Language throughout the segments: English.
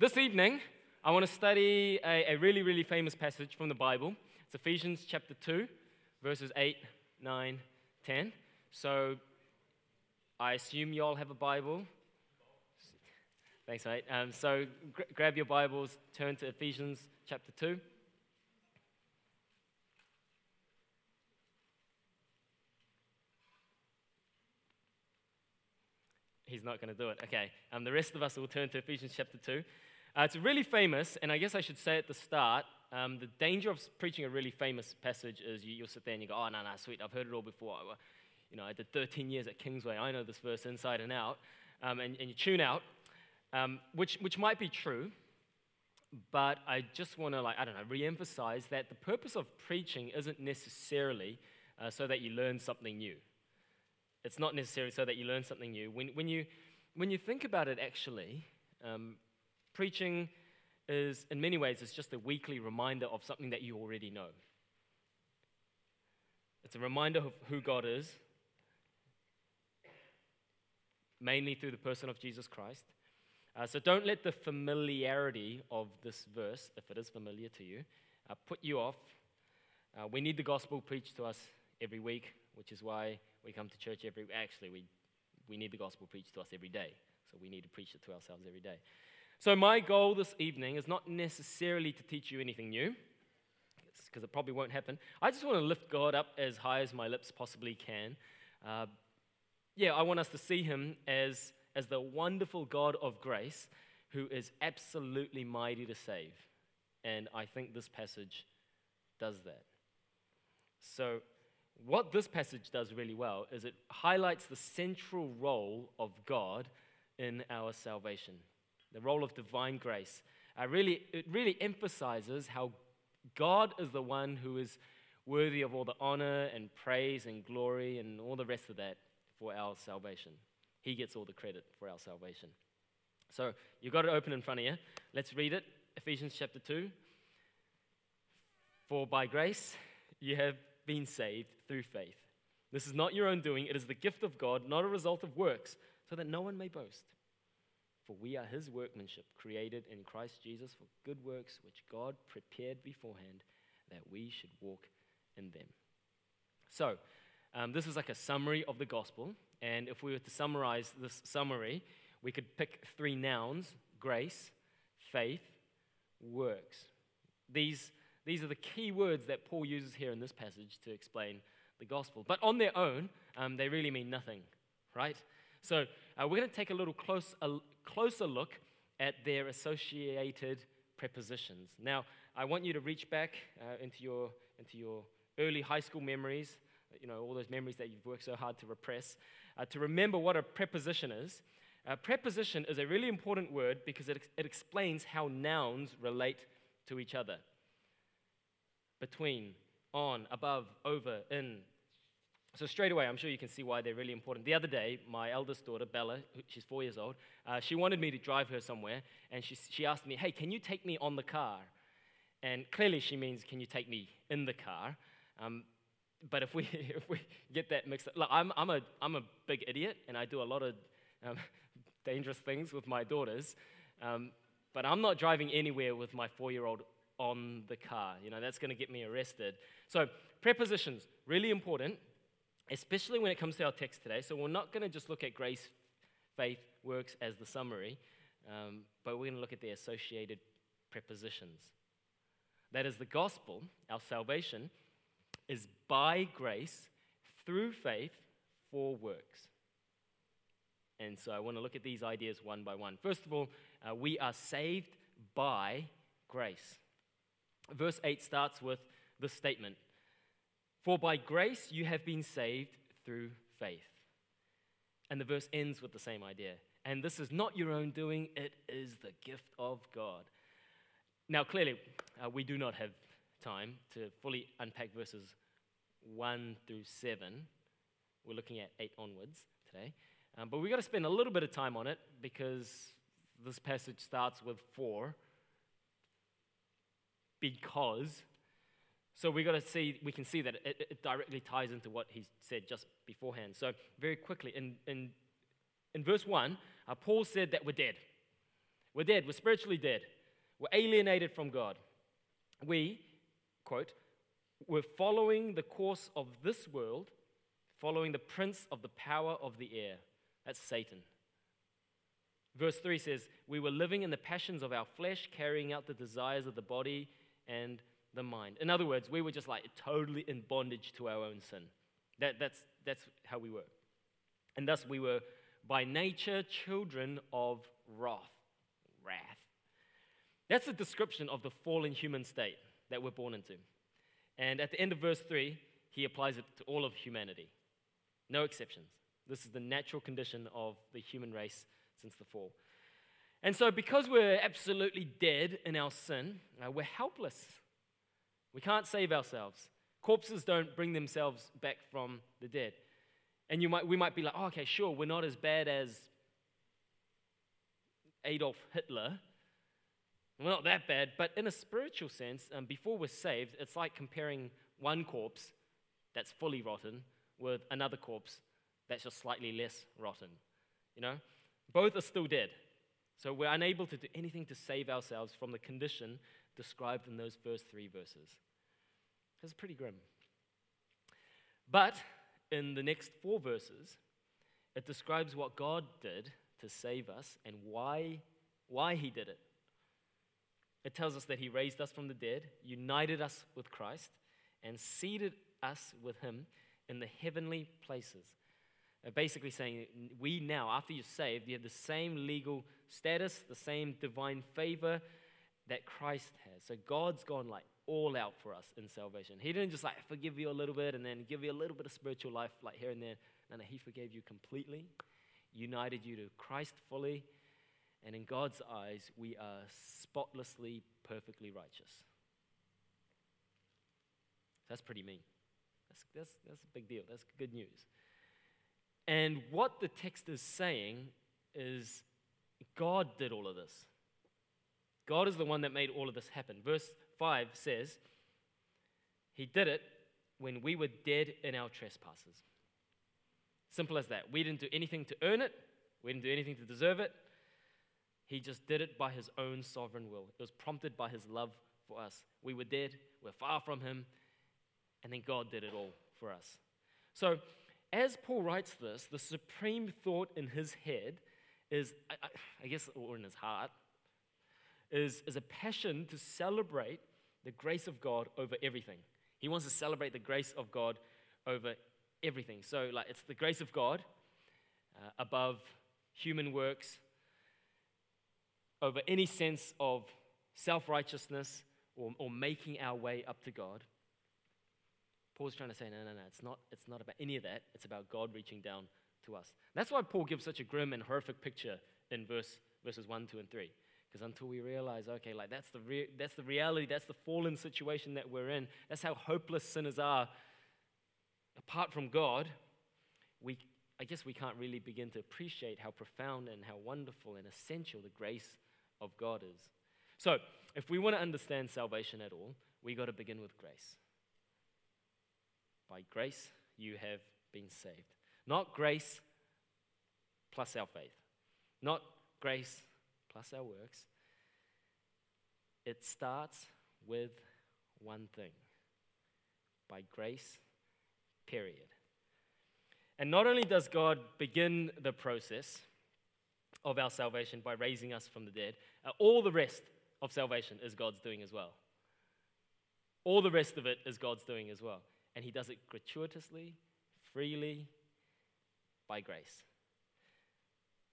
This evening, I want to study a, a, really, really famous passage from the Bible. It's Ephesians chapter 2, verses 8, 9, 10. So I assume you all have a Bible. Thanks, mate. Um, so gr- grab your Bibles, turn to Ephesians chapter 2. He's not going to do it. Okay. Um, the rest of us will turn to Ephesians chapter 2. Uh, it's really famous, and I guess I should say at the start um, the danger of preaching a really famous passage is you, will sit there and you go, oh, no, no, sweet, I've heard it all before. You know, I did 13 years at Kingsway. I know this verse inside and out. Um, and, and, you tune out, um, which, which might be true, but I just want to, like, I don't know, re-emphasize that the purpose of preaching isn't necessarily uh, so that you learn something new. It's not necessarily so that you learn something new. When, when, you, when you think about it, actually, um, preaching is, in many ways, it's just a weekly reminder of something that you already know. It's a reminder of who God is, mainly through the person of Jesus Christ. Uh, so don't let the familiarity of this verse, if it is familiar to you, uh, put you off. Uh, we need the gospel preached to us every week, which is why we come to church every Actually, we, we need the gospel preached to us every day. So we need to preach it to ourselves every day. So my goal this evening is not necessarily to teach you anything new, because it probably won't happen. I just want to lift God up as high as my lips possibly can. Uh, yeah, I want us to see him as, as the wonderful God of grace who is absolutely mighty to save. And I think this passage does that. So what this passage does really well is it highlights the central role of God in our salvation, the role of divine grace. Uh, really, it really emphasizes how God is the one who is worthy of all the honor and praise and glory and all the rest of that for our salvation. He gets all the credit for our salvation. So you've got it open in front of you. Let's read it Ephesians chapter 2. For by grace you have been saved through faith. This is not your own doing, it is the gift of God, not a result of works, so that no one may boast. For we are his workmanship, created in Christ Jesus for good works, which God prepared beforehand that we should walk in them. So, um, this is like a summary of the gospel. And if we were to summarize this summary, we could pick three nouns grace, faith, works. These these are the key words that Paul uses here in this passage to explain the gospel. But on their own, um, they really mean nothing, right? So uh, we're going to take a little close, a closer look at their associated prepositions. Now, I want you to reach back uh, into, your, into your early high school memories, you know, all those memories that you've worked so hard to repress, uh, to remember what a preposition is. A preposition is a really important word because it, it explains how nouns relate to each other between, on, above, over, in. So, straight away, I'm sure you can see why they're really important. The other day, my eldest daughter, Bella, she's four years old, uh, she wanted me to drive her somewhere, and she, she asked me, Hey, can you take me on the car? And clearly, she means, Can you take me in the car? Um, but if we, if we get that mixed up, look, I'm, I'm, a, I'm a big idiot, and I do a lot of um, dangerous things with my daughters. Um, but I'm not driving anywhere with my four year old on the car. You know, that's going to get me arrested. So, prepositions, really important, especially when it comes to our text today. So, we're not going to just look at grace, faith, works as the summary, um, but we're going to look at the associated prepositions. That is, the gospel, our salvation, is by grace through faith for works. And so I want to look at these ideas one by one. First of all, uh, we are saved by grace. Verse 8 starts with this statement For by grace you have been saved through faith. And the verse ends with the same idea. And this is not your own doing, it is the gift of God. Now, clearly, uh, we do not have time to fully unpack verses 1 through 7. We're looking at 8 onwards today. Um, but we've got to spend a little bit of time on it because this passage starts with 4 because. So we got to see, we can see that it, it, directly ties into what he said just beforehand. So very quickly, in, in, in verse 1, uh, Paul said that we're dead. We're dead. We're spiritually dead. We're alienated from God. We, quote, we're following the course of this world, following the prince of the power of the air. That's Satan. Verse 3 says, We were living in the passions of our flesh, carrying out the desires of the body and the mind. In other words, we were just like totally in bondage to our own sin. That, that's, that's how we were. And thus we were by nature children of wrath. Wrath. That's a description of the fallen human state that we're born into. And at the end of verse 3, he applies it to all of humanity. No exceptions. This is the natural condition of the human race since the fall. And so, because we're absolutely dead in our sin, uh, we're helpless. We can't save ourselves. Corpses don't bring themselves back from the dead. And you might, we might be like, oh, okay, sure, we're not as bad as Adolf Hitler. We're not that bad. But in a spiritual sense, um, before we're saved, it's like comparing one corpse that's fully rotten with another corpse that's just slightly less rotten. You know? Both are still dead. So we're unable to do anything to save ourselves from the condition described in those first three verses. It's pretty grim. But in the next four verses, it describes what God did to save us and why, why He did it. It tells us that He raised us from the dead, united us with Christ, and seated us with Him in the heavenly places. Uh, basically saying, we now, after you're saved, you have the same legal status, the same divine favor that Christ has. So God's gone like all out for us in salvation. He didn't just like forgive you a little bit and then give you a little bit of spiritual life like here and there. No, no, He forgave you completely, united you to Christ fully, and in God's eyes, we are spotlessly, perfectly righteous. That's pretty mean. That's, that's, that's a big deal. That's good news. And what the text is saying is God did all of this. God is the one that made all of this happen. Verse 5 says, He did it when we were dead in our trespasses. Simple as that. We didn't do anything to earn it, we didn't do anything to deserve it. He just did it by His own sovereign will. It was prompted by His love for us. We were dead, we're far from Him, and then God did it all for us. So, as Paul writes this, the supreme thought in his head is, I, I guess, or in his heart, is, is a passion to celebrate the grace of God over everything. He wants to celebrate the grace of God over everything. So, like, it's the grace of God uh, above human works, over any sense of self righteousness or, or making our way up to God. Paul's trying to say, no, no, no, it's not, it's not about any of that. It's about God reaching down to us. That's why Paul gives such a grim and horrific picture in verse, verses 1, 2, and 3. Because until we realize, okay, like that's the, re- that's the reality, that's the fallen situation that we're in, that's how hopeless sinners are apart from God, we, I guess we can't really begin to appreciate how profound and how wonderful and essential the grace of God is. So, if we want to understand salvation at all, we got to begin with grace. By grace, you have been saved. Not grace plus our faith, not grace plus our works. It starts with one thing by grace, period. And not only does God begin the process of our salvation by raising us from the dead, uh, all the rest of salvation is God's doing as well. All the rest of it is God's doing as well and He does it gratuitously, freely, by grace.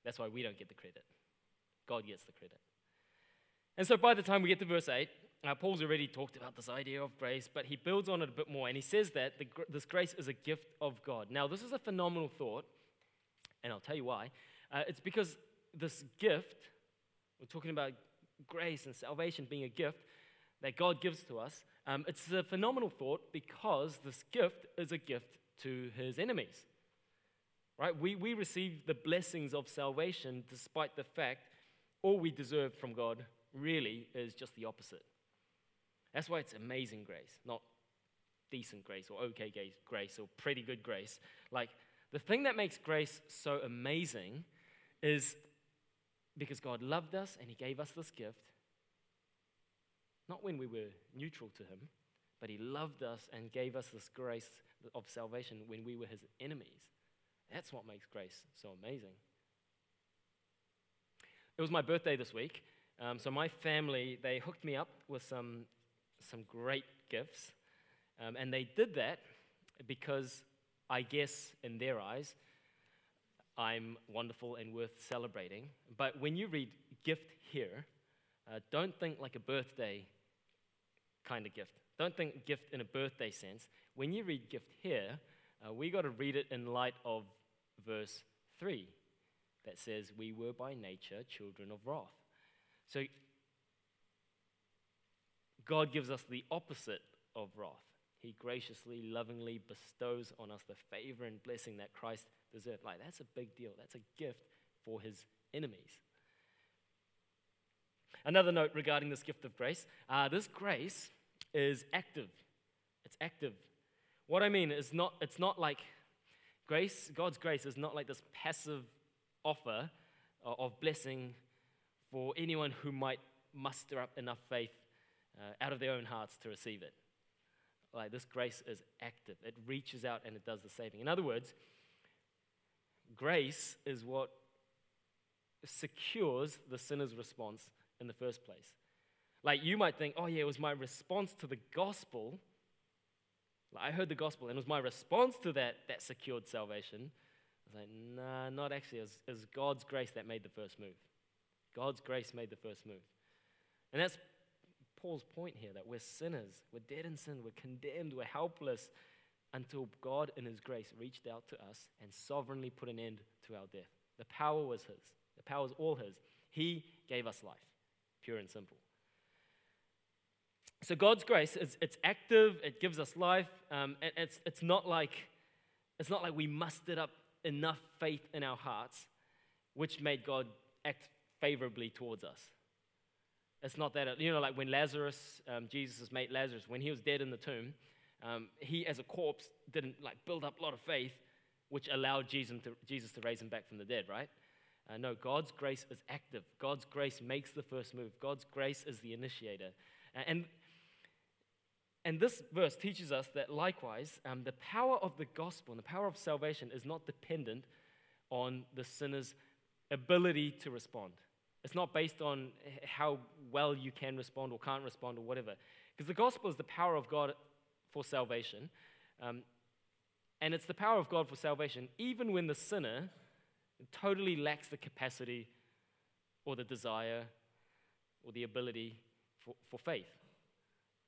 That's why we don't get the credit. God gets the credit. And so by the time we get to verse 8, uh, Paul's already talked about this idea of grace, but he builds on it a bit more, and he says that the, this grace is a gift of God. Now, this is a phenomenal thought, and I'll tell you why. Uh, it's because this gift, we're talking about grace and salvation being a gift that God gives to us, um, it's a phenomenal thought because this gift is a gift to his enemies. Right? We, we receive the blessings of salvation despite the fact all we deserve from God really is just the opposite. That's why it's amazing grace, not decent grace or okay grace or pretty good grace. Like, the thing that makes grace so amazing is because God loved us and He gave us this gift, not when we were neutral to Him, but He loved us and gave us this grace of salvation when we were His enemies. That's what makes grace so amazing. It was my birthday this week, um, so my family they hooked me up with some some great gifts, um, and they did that because I guess in their eyes I'm wonderful and worth celebrating. But when you read gift here, uh, don't think like a birthday kind of gift. Don't think gift in a birthday sense. When you read gift here, uh, we got to read it in light of verse 3 that says, We were by nature children of wrath. So God gives us the opposite of wrath. He graciously, lovingly bestows on us the favor and blessing that Christ deserved. Like, that's a big deal. That's a gift for his enemies. Another note regarding this gift of grace uh, this grace is active. It's active. What I mean is not, it's not like grace, God's grace is not like this passive offer of blessing for anyone who might muster up enough faith uh, out of their own hearts to receive it. Like this grace is active, it reaches out and it does the saving. In other words, grace is what secures the sinner's response in the first place. Like you might think, oh, yeah, it was my response to the gospel. Like I heard the gospel, and it was my response to that that secured salvation. Was like, nah, not actually. It was, it was God's grace that made the first move. God's grace made the first move. And that's Paul's point here that we're sinners, we're dead in sin, we're condemned, we're helpless until God, in His grace, reached out to us and sovereignly put an end to our death. The power was His, the power was all His. He gave us life, pure and simple. So God's grace is it's active, it gives us life. Um, and it's, it's, not like, it's not like we mustered up enough faith in our hearts, which made God act favorably towards us. It's not that, you know, like when Lazarus, um, Jesus' mate Lazarus, when he was dead in the tomb, um, he as a corpse didn't like build up a lot of faith, which allowed Jesus to, Jesus to raise him back from the dead, right? Uh, no, God's grace is active. God's grace makes the first move. God's grace is the initiator. And, and this verse teaches us that likewise, um, the power of the gospel and the power of salvation is not dependent on the sinner's ability to respond. It's not based on how well you can respond or can't respond or whatever. Because the gospel is the power of God for salvation. Um, and it's the power of God for salvation, even when the sinner totally lacks the capacity or the desire or the ability for, for faith.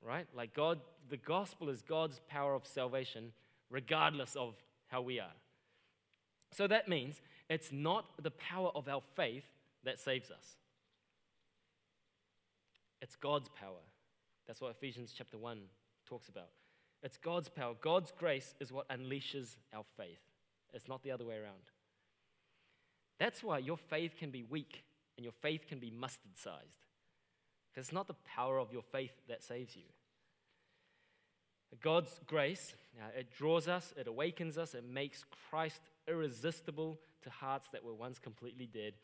Right? Like God, the gospel is God's power of salvation, regardless of how we are. So that means it's not the power of our faith that saves us. It's God's power. That's what Ephesians chapter 1 talks about. It's God's power. God's grace is what unleashes our faith. It's not the other way around. That's why your faith can be weak and your faith can be mustard sized. Because it's not the power of your faith that saves you. God's grace, uh, it draws us, it awakens us, it makes Christ irresistible to hearts that were once completely dead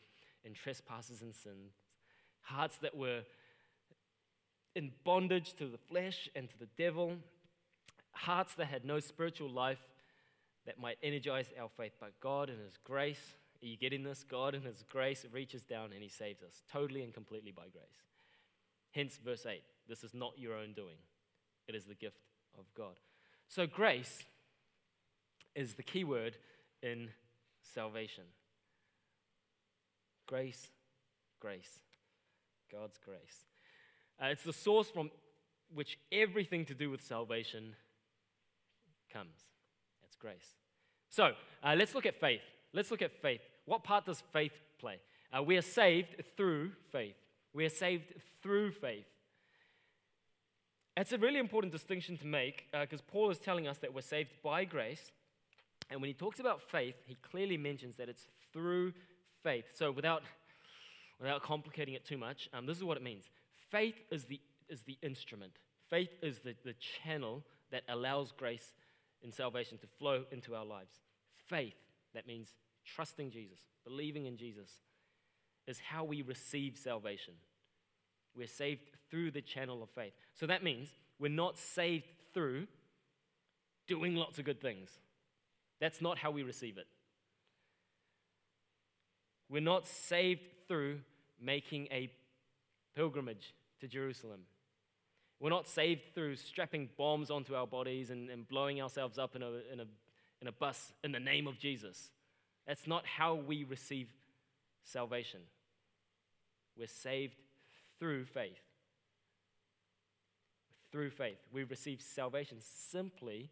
in trespasses and sins, hearts that were in bondage to the flesh and to the devil, hearts that had no spiritual life that might energize our faith. But God, in His grace, are you getting this? God, in His grace, reaches down and He saves us totally and completely by grace. Hence, verse 8 this is not your own doing, it is the gift of God. So, grace is the key word in salvation. Grace, grace, God's grace. Uh, it's the source from which everything to do with salvation comes. It's grace. So uh, let's look at faith. Let's look at faith. What part does faith play? Uh, we are saved through faith. We are saved through faith. It's a really important distinction to make because uh, Paul is telling us that we're saved by grace. And when he talks about faith, he clearly mentions that it's through faith. So without, without complicating it too much, um, this is what it means faith is the, is the instrument, faith is the, the channel that allows grace and salvation to flow into our lives. Faith, that means trusting Jesus, believing in Jesus. Is how we receive salvation. We're saved through the channel of faith. So that means we're not saved through doing lots of good things. That's not how we receive it. We're not saved through making a pilgrimage to Jerusalem. We're not saved through strapping bombs onto our bodies and, and blowing ourselves up in a, in, a, in a bus in the name of Jesus. That's not how we receive salvation. We're saved through faith. Through faith. We receive salvation simply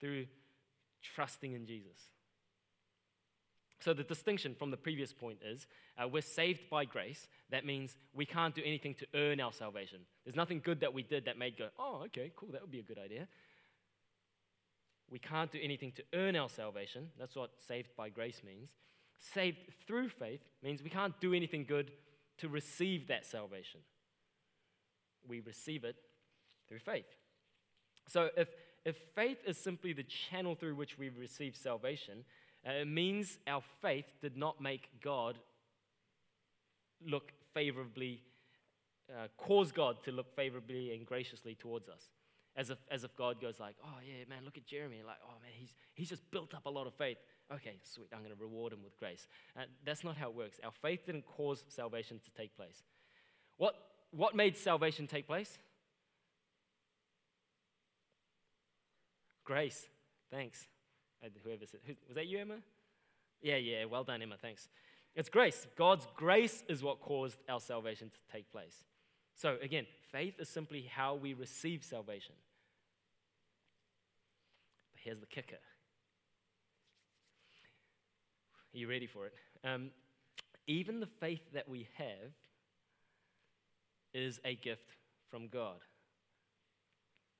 through trusting in Jesus. So, the distinction from the previous point is uh, we're saved by grace. That means we can't do anything to earn our salvation. There's nothing good that we did that made go, oh, okay, cool, that would be a good idea. We can't do anything to earn our salvation. That's what saved by grace means. Saved through faith means we can't do anything good to receive that salvation. We receive it through faith. So, if, if faith is simply the channel through which we receive salvation, uh, it means our faith did not make God look favorably, uh, cause God to look favorably and graciously towards us. As if, as if God goes like, oh yeah, man, look at Jeremy. Like, oh man, he's, he's just built up a lot of faith. Okay, sweet, I'm going to reward him with grace. Uh, that's not how it works. Our faith didn't cause salvation to take place. What, what made salvation take place? Grace. Thanks. Whoever said, was that you, Emma? Yeah, yeah, well done, Emma, thanks. It's grace. God's grace is what caused our salvation to take place. So, again, faith is simply how we receive salvation. But here's the kicker. Are you ready for it? Um, even the faith that we have is a gift from God.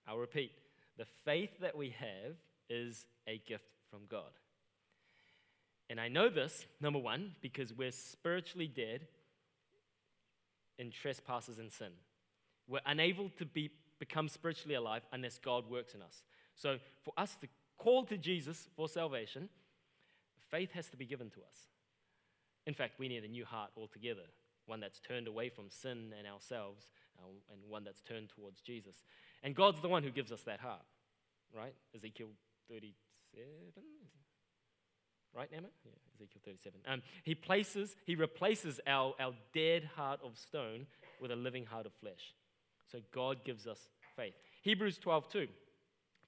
I'll repeat the faith that we have is a gift from God. And I know this, number one, because we're spiritually dead in trespasses and sin. We're unable to be, become spiritually alive unless God works in us. So, for us to call to Jesus for salvation, faith has to be given to us. In fact, we need a new heart altogether one that's turned away from sin and ourselves, uh, and one that's turned towards Jesus. And God's the one who gives us that heart, right? Ezekiel 37. Right, Emma? Yeah, Ezekiel 37. Um, he places, he replaces our, our dead heart of stone with a living heart of flesh. So God gives us faith. Hebrews 12, 2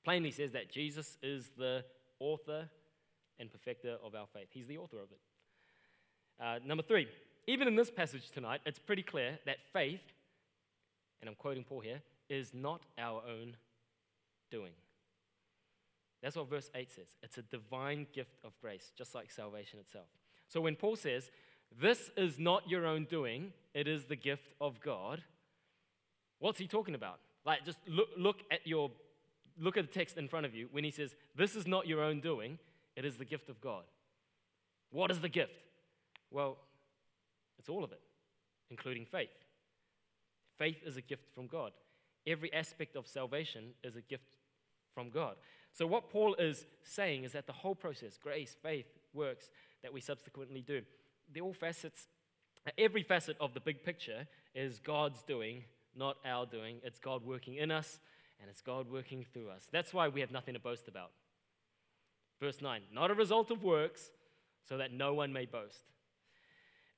plainly says that Jesus is the author and perfecter of our faith. He's the author of it. Uh, number three, even in this passage tonight, it's pretty clear that faith, and I'm quoting Paul here, is not our own doing. That's what verse 8 says. It's a divine gift of grace, just like salvation itself. So when Paul says, This is not your own doing, it is the gift of God, what's he talking about? Like, just look, look at your look at the text in front of you when he says, This is not your own doing, it is the gift of God. What is the gift? Well, it's all of it, including faith. Faith is a gift from God. Every aspect of salvation is a gift from God. So, what Paul is saying is that the whole process grace, faith, works that we subsequently do they're all facets, every facet of the big picture is God's doing, not our doing. It's God working in us and it's God working through us. That's why we have nothing to boast about. Verse 9, not a result of works, so that no one may boast.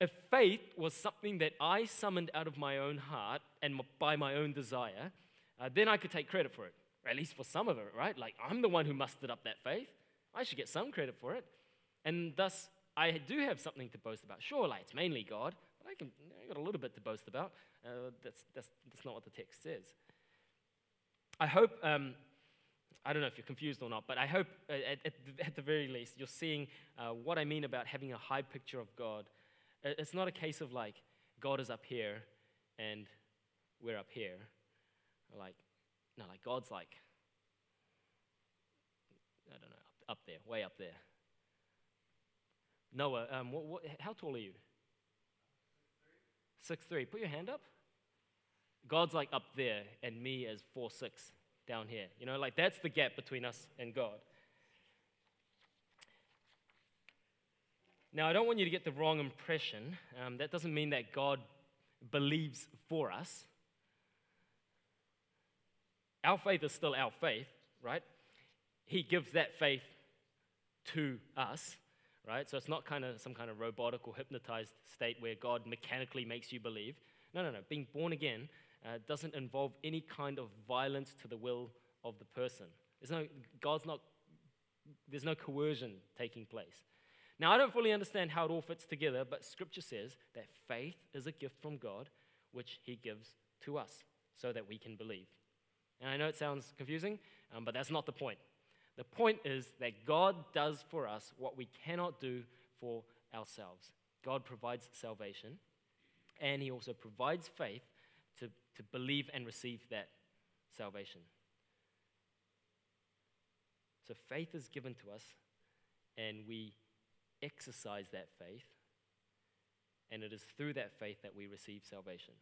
If faith was something that I summoned out of my own heart and by my own desire, uh, then I could take credit for it at least for some of it, right? Like, I'm the one who mustered up that faith. I should get some credit for it. And thus, I do have something to boast about. Sure, like, it's mainly God, but I, can, I got a little bit to boast about. Uh, that's, that's, that's not what the text says. I hope, um, I don't know if you're confused or not, but I hope uh, at, at, the, at the very least you're seeing uh, what I mean about having a high picture of God. It's not a case of like, God is up here and we're up here. Like, no, like God's like, I don't know, up, up there, way up there. Noah, um, what, what, how tall are you? Six three. Put your hand up. God's like up there, and me as four six down here. You know, like that's the gap between us and God. Now, I don't want you to get the wrong impression. Um, that doesn't mean that God believes for us. Our faith is still our faith, right? He gives that faith to us, right? So it's not kind of some kind of robotic or hypnotized state where God mechanically makes you believe. No, no, no. Being born again uh, doesn't involve any kind of violence to the will of the person. There's no, God's not, there's no coercion taking place. Now, I don't fully understand how it all fits together, but Scripture says that faith is a gift from God, which He gives to us so that we can believe. And I know it sounds confusing, um, but that's not the point. The point is that God does for us what we cannot do for ourselves. God provides salvation, and He also provides faith to, to believe and receive that salvation. So faith is given to us, and we exercise that faith, and it is through that faith that we receive salvation.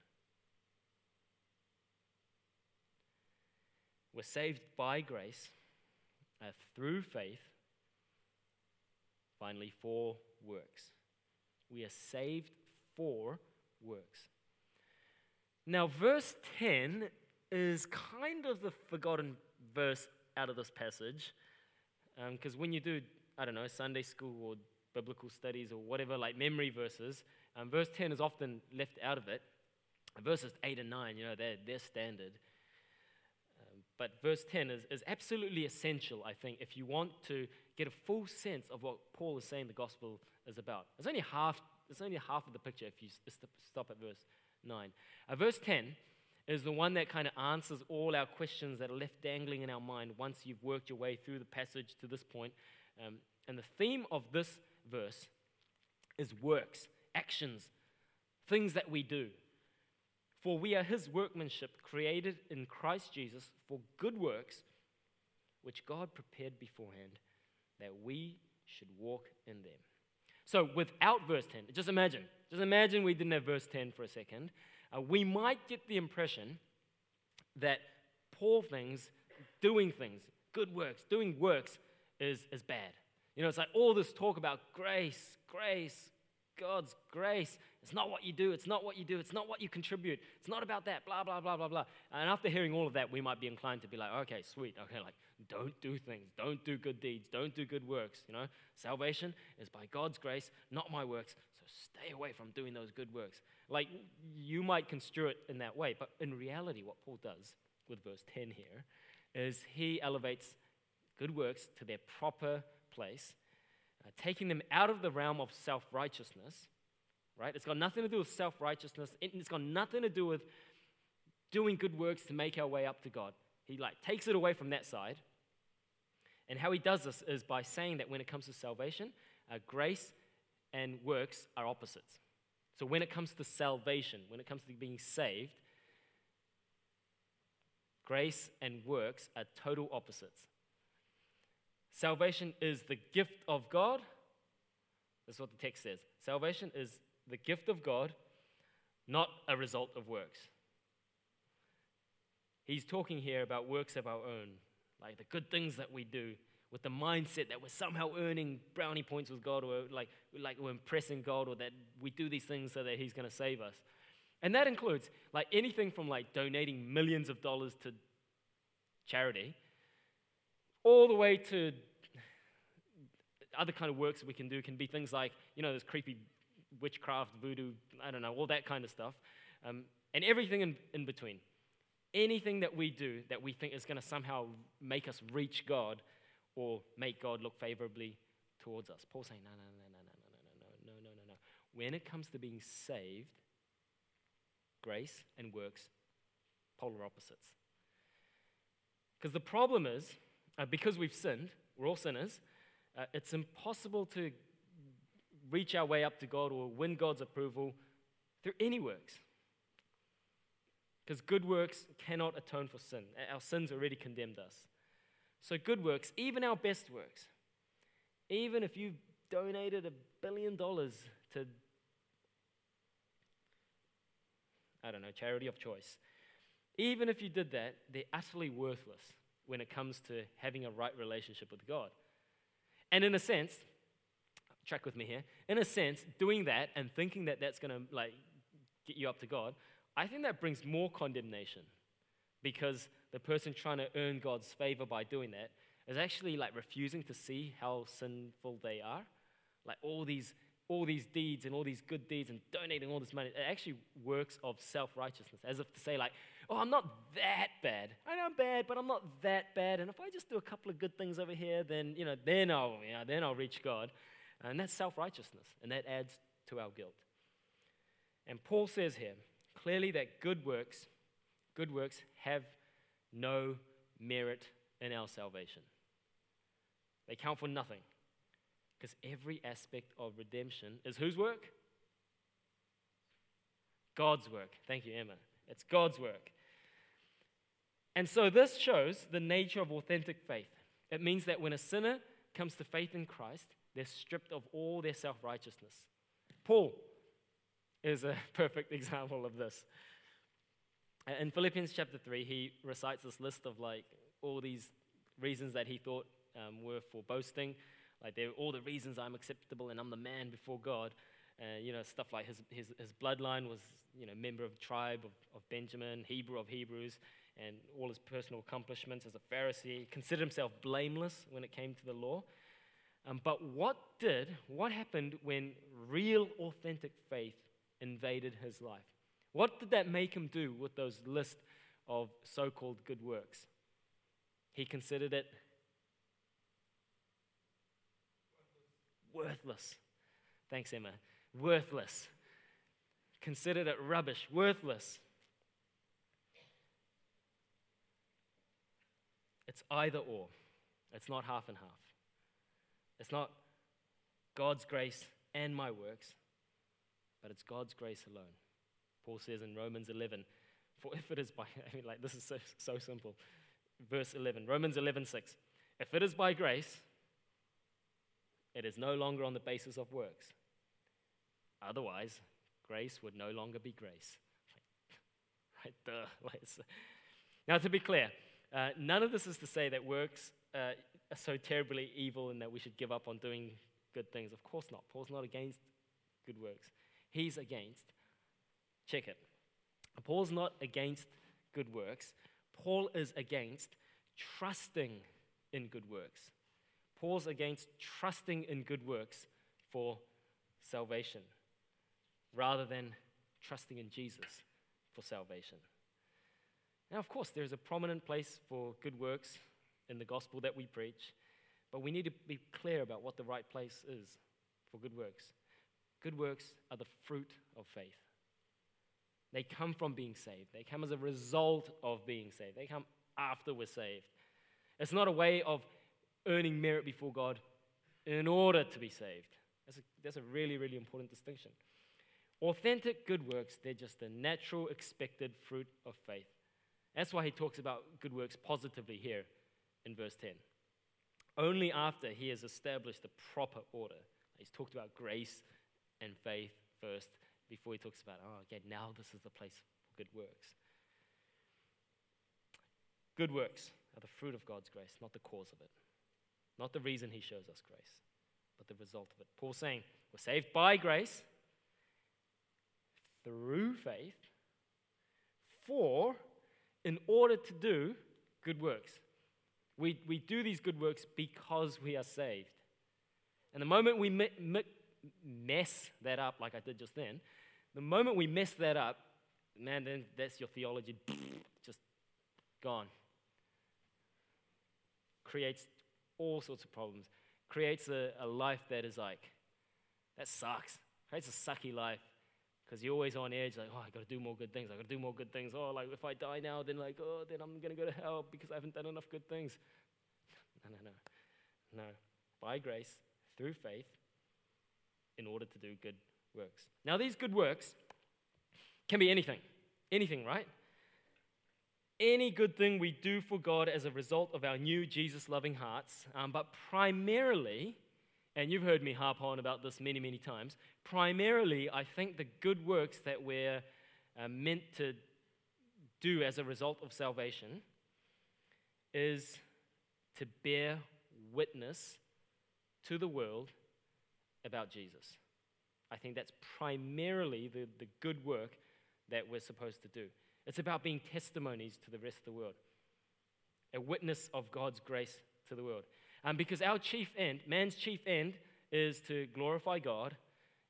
We're saved by grace uh, through faith, finally, for works. We are saved for works. Now, verse 10 is kind of the forgotten verse out of this passage. Because um, when you do, I don't know, Sunday school or biblical studies or whatever, like memory verses, um, verse 10 is often left out of it. Verses 8 and 9, you know, they're, they're standard. But verse 10 is, is absolutely essential, I think, if you want to get a full sense of what Paul is saying the gospel is about. It's only half, it's only half of the picture if you stop at verse 9. Uh, verse 10 is the one that kind of answers all our questions that are left dangling in our mind once you've worked your way through the passage to this point. Um, and the theme of this verse is works, actions, things that we do. For we are his workmanship, created in Christ Jesus for good works, which God prepared beforehand that we should walk in them. So, without verse 10, just imagine, just imagine we didn't have verse 10 for a second. Uh, we might get the impression that poor things, doing things, good works, doing works is, is bad. You know, it's like all this talk about grace, grace, God's grace. It's not what you do. It's not what you do. It's not what you contribute. It's not about that, blah, blah, blah, blah, blah. And after hearing all of that, we might be inclined to be like, okay, sweet. Okay, like, don't do things. Don't do good deeds. Don't do good works. You know, salvation is by God's grace, not my works. So stay away from doing those good works. Like, you might construe it in that way. But in reality, what Paul does with verse 10 here is he elevates good works to their proper place, uh, taking them out of the realm of self righteousness right? It's got nothing to do with self righteousness. It's got nothing to do with doing good works to make our way up to God. He like takes it away from that side. And how he does this is by saying that when it comes to salvation, uh, grace and works are opposites. So when it comes to salvation, when it comes to being saved, grace and works are total opposites. Salvation is the gift of God. That's what the text says. Salvation is the gift of God, not a result of works. He's talking here about works of our own, like the good things that we do with the mindset that we're somehow earning brownie points with God or like, like we're impressing God or that we do these things so that He's going to save us. And that includes like anything from like donating millions of dollars to charity all the way to other kind of works we can do can be things like, you know, those creepy witchcraft, voodoo, I don't know, all that kind of stuff, um, and everything in, in between. Anything that we do that we think is going to somehow make us reach God or make God look favorably towards us. Paul's saying, no, no, no, no, no, no, no, no, no, no, no. When it comes to being saved, grace and works, polar opposites. Because the problem is, uh, because we've sinned, we're all sinners, uh, it's impossible to reach our way up to God or win God's approval through any works. Because good works cannot atone for sin. Our sins already condemned us. So, good works, even our best works, even if you've donated a billion dollars to, I don't know, charity of choice, even if you did that, they're utterly worthless when it comes to having a right relationship with God. And in a sense, track with me here. In a sense, doing that and thinking that that's going to like get you up to God, I think that brings more condemnation because the person trying to earn God's favor by doing that is actually like refusing to see how sinful they are. Like all these all these deeds and all these good deeds and donating all this money, it actually works of self righteousness, as if to say, like, oh, I'm not that bad. I know I'm bad, but I'm not that bad. And if I just do a couple of good things over here, then, you know, then I'll, you know, then I'll reach God. And that's self righteousness, and that adds to our guilt. And Paul says here clearly that good works, good works have no merit in our salvation. They count for nothing. Because every aspect of redemption is whose work? God's work. Thank you, Emma. It's God's work. And so this shows the nature of authentic faith. It means that when a sinner comes to faith in Christ, they're stripped of all their self righteousness. Paul is a perfect example of this. In Philippians chapter 3, he recites this list of like all these reasons that he thought um, were for boasting. Like, they're all the reasons I'm acceptable and I'm the man before God. Uh, you know, stuff like his, his, his bloodline was, you know, member of tribe of, of Benjamin, Hebrew of Hebrews, and all his personal accomplishments as a Pharisee. He considered himself blameless when it came to the law. Um, but what did, what happened when real, authentic faith invaded his life? What did that make him do with those list of so called good works? He considered it worthless. Thanks, Emma. Worthless. Considered it rubbish, worthless. It's either or. It's not half and half. It's not God's grace and my works, but it's God's grace alone. Paul says in Romans 11, for if it is by, I mean, like, this is so, so simple. Verse 11, Romans 11, 6. If it is by grace, it is no longer on the basis of works. Otherwise, grace would no longer be grace. right? Duh. Now, to be clear, uh, none of this is to say that works uh, are so terribly evil and that we should give up on doing good things. Of course not. Paul's not against good works. He's against, check it. Paul's not against good works. Paul is against trusting in good works. Paul's against trusting in good works for salvation rather than trusting in Jesus for salvation. Now, of course, there's a prominent place for good works in the gospel that we preach, but we need to be clear about what the right place is for good works. Good works are the fruit of faith. They come from being saved, they come as a result of being saved, they come after we're saved. It's not a way of earning merit before God in order to be saved. That's a, that's a really, really important distinction. Authentic good works, they're just the natural, expected fruit of faith. That's why he talks about good works positively here in verse 10. Only after he has established the proper order. He's talked about grace and faith first before he talks about, oh, okay, now this is the place for good works. Good works are the fruit of God's grace, not the cause of it. Not the reason he shows us grace, but the result of it. Paul's saying, we're saved by grace through faith for in order to do good works. We, we do these good works because we are saved. And the moment we me, me, mess that up, like I did just then, the moment we mess that up, man, then that's your theology just gone. Creates all sorts of problems. Creates a, a life that is like, that sucks. Creates a sucky life because you're always on edge, like, oh, I got to do more good things. I got to do more good things. Oh, like if I die now, then like, oh, then I'm gonna go to hell because I haven't done enough good things. No, no, no, no. By grace, through faith, in order to do good works. Now, these good works can be anything, anything, right? any good thing we do for God as a result of our new Jesus loving hearts, um, but primarily, and you've heard me harp on about this many, many times, primarily, I think the good works that we're uh, meant to do as a result of salvation is to bear witness to the world about Jesus. I think that's primarily the, the good work that we're supposed to do. It's about being testimonies to the rest of the world, a witness of God's grace to the world. Um, because our chief end, man's chief end, is to glorify God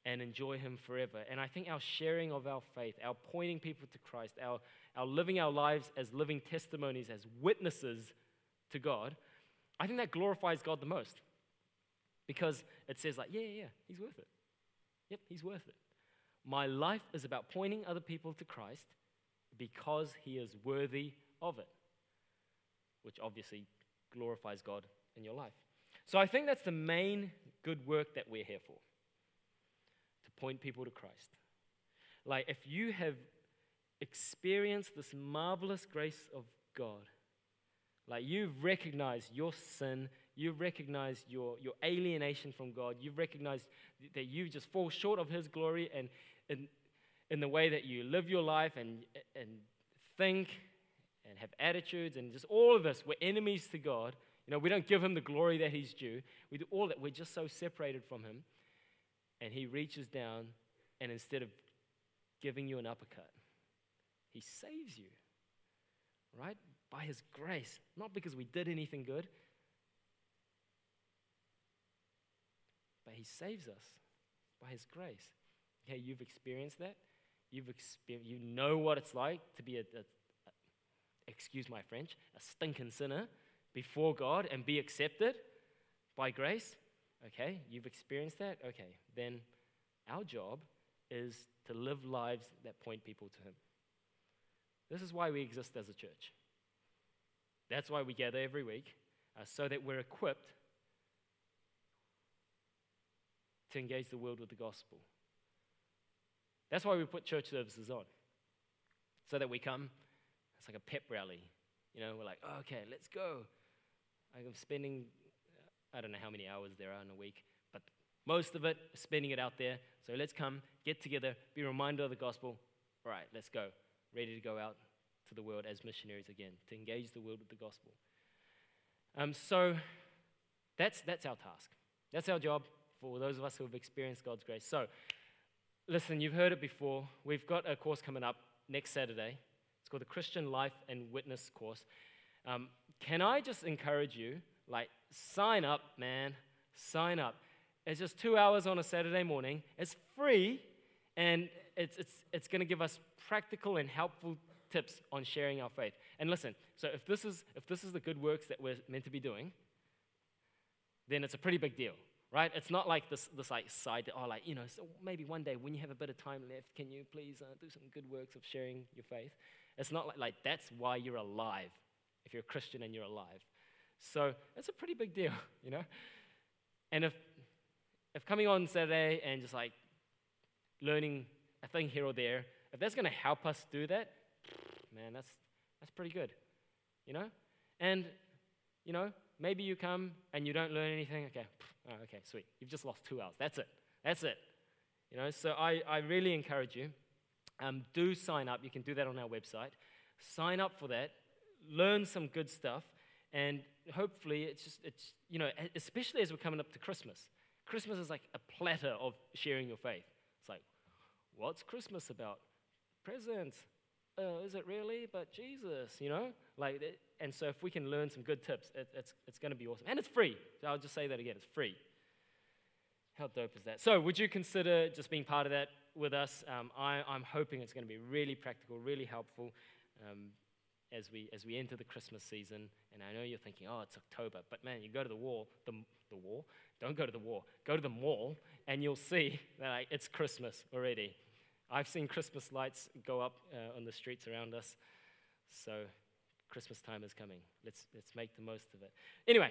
and enjoy Him forever. And I think our sharing of our faith, our pointing people to Christ, our, our living our lives as living testimonies, as witnesses to God, I think that glorifies God the most. Because it says, like, yeah, yeah, yeah, He's worth it. Yep, He's worth it. My life is about pointing other people to Christ because He is worthy of it, which obviously glorifies God in your life. So I think that's the main good work that we're here for to point people to Christ. Like, if you have experienced this marvelous grace of God, like you've recognized your sin, you've recognized your, your alienation from God, you've recognized that you just fall short of His glory and in, in the way that you live your life and, and think and have attitudes and just all of us, we're enemies to God. You know, we don't give him the glory that he's due. We do all that. We're just so separated from him. And he reaches down, and instead of giving you an uppercut, he saves you. Right? By his grace. Not because we did anything good, but he saves us by his grace. Okay, you've experienced that. You've experienced, you know what it's like to be a, a, a excuse my French, a stinking sinner before God and be accepted by grace? Okay, you've experienced that? Okay, then our job is to live lives that point people to Him. This is why we exist as a church. That's why we gather every week, uh, so that we're equipped to engage the world with the gospel. That's why we put church services on, so that we come, it's like a pep rally. You know, we're like, okay, let's go. I'm spending, I don't know how many hours there are in a week, but most of it, spending it out there. So let's come, get together, be reminded of the gospel. All right, let's go. Ready to go out to the world as missionaries again, to engage the world with the gospel. Um, so that's, that's our task. That's our job for those of us who have experienced God's grace. So, listen, you've heard it before. We've got a course coming up next Saturday. It's called the Christian Life and Witness course. Um, can I just encourage you, like, sign up, man, sign up. It's just two hours on a Saturday morning. It's free, and it's, it's, it's going to give us practical and helpful tips on sharing our faith. And listen, so if this is, if this is the good works that we're meant to be doing, then it's a pretty big deal, right? It's not like this, this like side, oh, like, you know, so maybe one day when you have a bit of time left, can you please uh, do some good works of sharing your faith? It's not like, like that's why you're alive if you're a Christian and you're alive. So it's a pretty big deal, you know? And if, if coming on Saturday and just like learning a thing here or there, if that's going to help us do that, man, that's, that's pretty good, you know? And, you know, maybe you come and you don't learn anything. Okay, oh, okay, sweet. You've just lost two hours. That's it. That's it. You know, so I, I really encourage you. Um, do sign up. You can do that on our website. Sign up for that learn some good stuff, and hopefully it's just, it's, you know, especially as we're coming up to Christmas. Christmas is like a platter of sharing your faith. It's like, what's Christmas about? Presents. Uh, is it really? But Jesus, you know? Like, and so if we can learn some good tips, it, it's, it's going to be awesome. And it's free. So I'll just say that again it's free. How dope is that? So, would you consider just being part of that with us? Um, I, am hoping it's going to be really practical, really helpful. Um, as we, as we enter the Christmas season. And I know you're thinking, oh, it's October. But man, you go to the wall, the, the wall, don't go to the war, go to the mall, and you'll see that like, it's Christmas already. I've seen Christmas lights go up uh, on the streets around us. So Christmas time is coming. Let's, let's make the most of it. Anyway,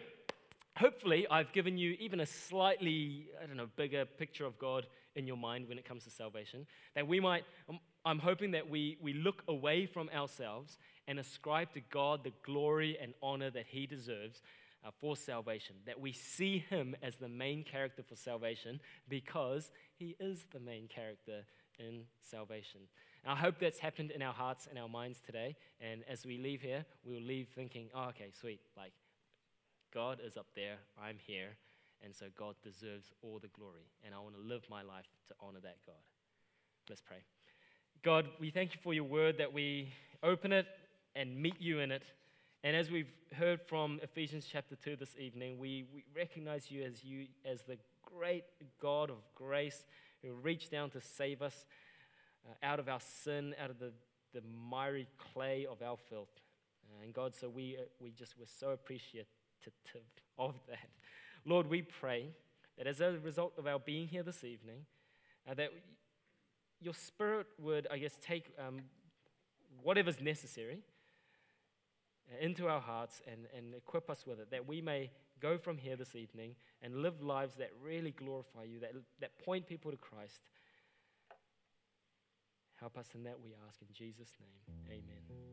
hopefully I've given you even a slightly, I don't know, bigger picture of God in your mind when it comes to salvation. That we might, um, I'm hoping that we, we look away from ourselves and ascribe to God the glory and honor that He deserves uh, for salvation. That we see Him as the main character for salvation because He is the main character in salvation. And I hope that's happened in our hearts and our minds today. And as we leave here, we'll leave thinking, oh, okay, sweet. Like, God is up there, I'm here. And so God deserves all the glory. And I want to live my life to honor that God. Let's pray. God, we thank you for your word that we open it and meet you in it. And as we've heard from Ephesians chapter 2 this evening, we, we recognize you as you as the great God of grace who reached down to save us uh, out of our sin, out of the, the miry clay of our filth. Uh, and God, so we, uh, we just we're so appreciative of that. Lord, we pray that as a result of our being here this evening, uh, that your spirit would, I guess, take um, whatever's necessary Uh, into our hearts and, and equip us with it, that we may go from here this evening and live lives that really glorify you, that, that point people to Christ. Help us in that, we ask in Jesus' name. Amen.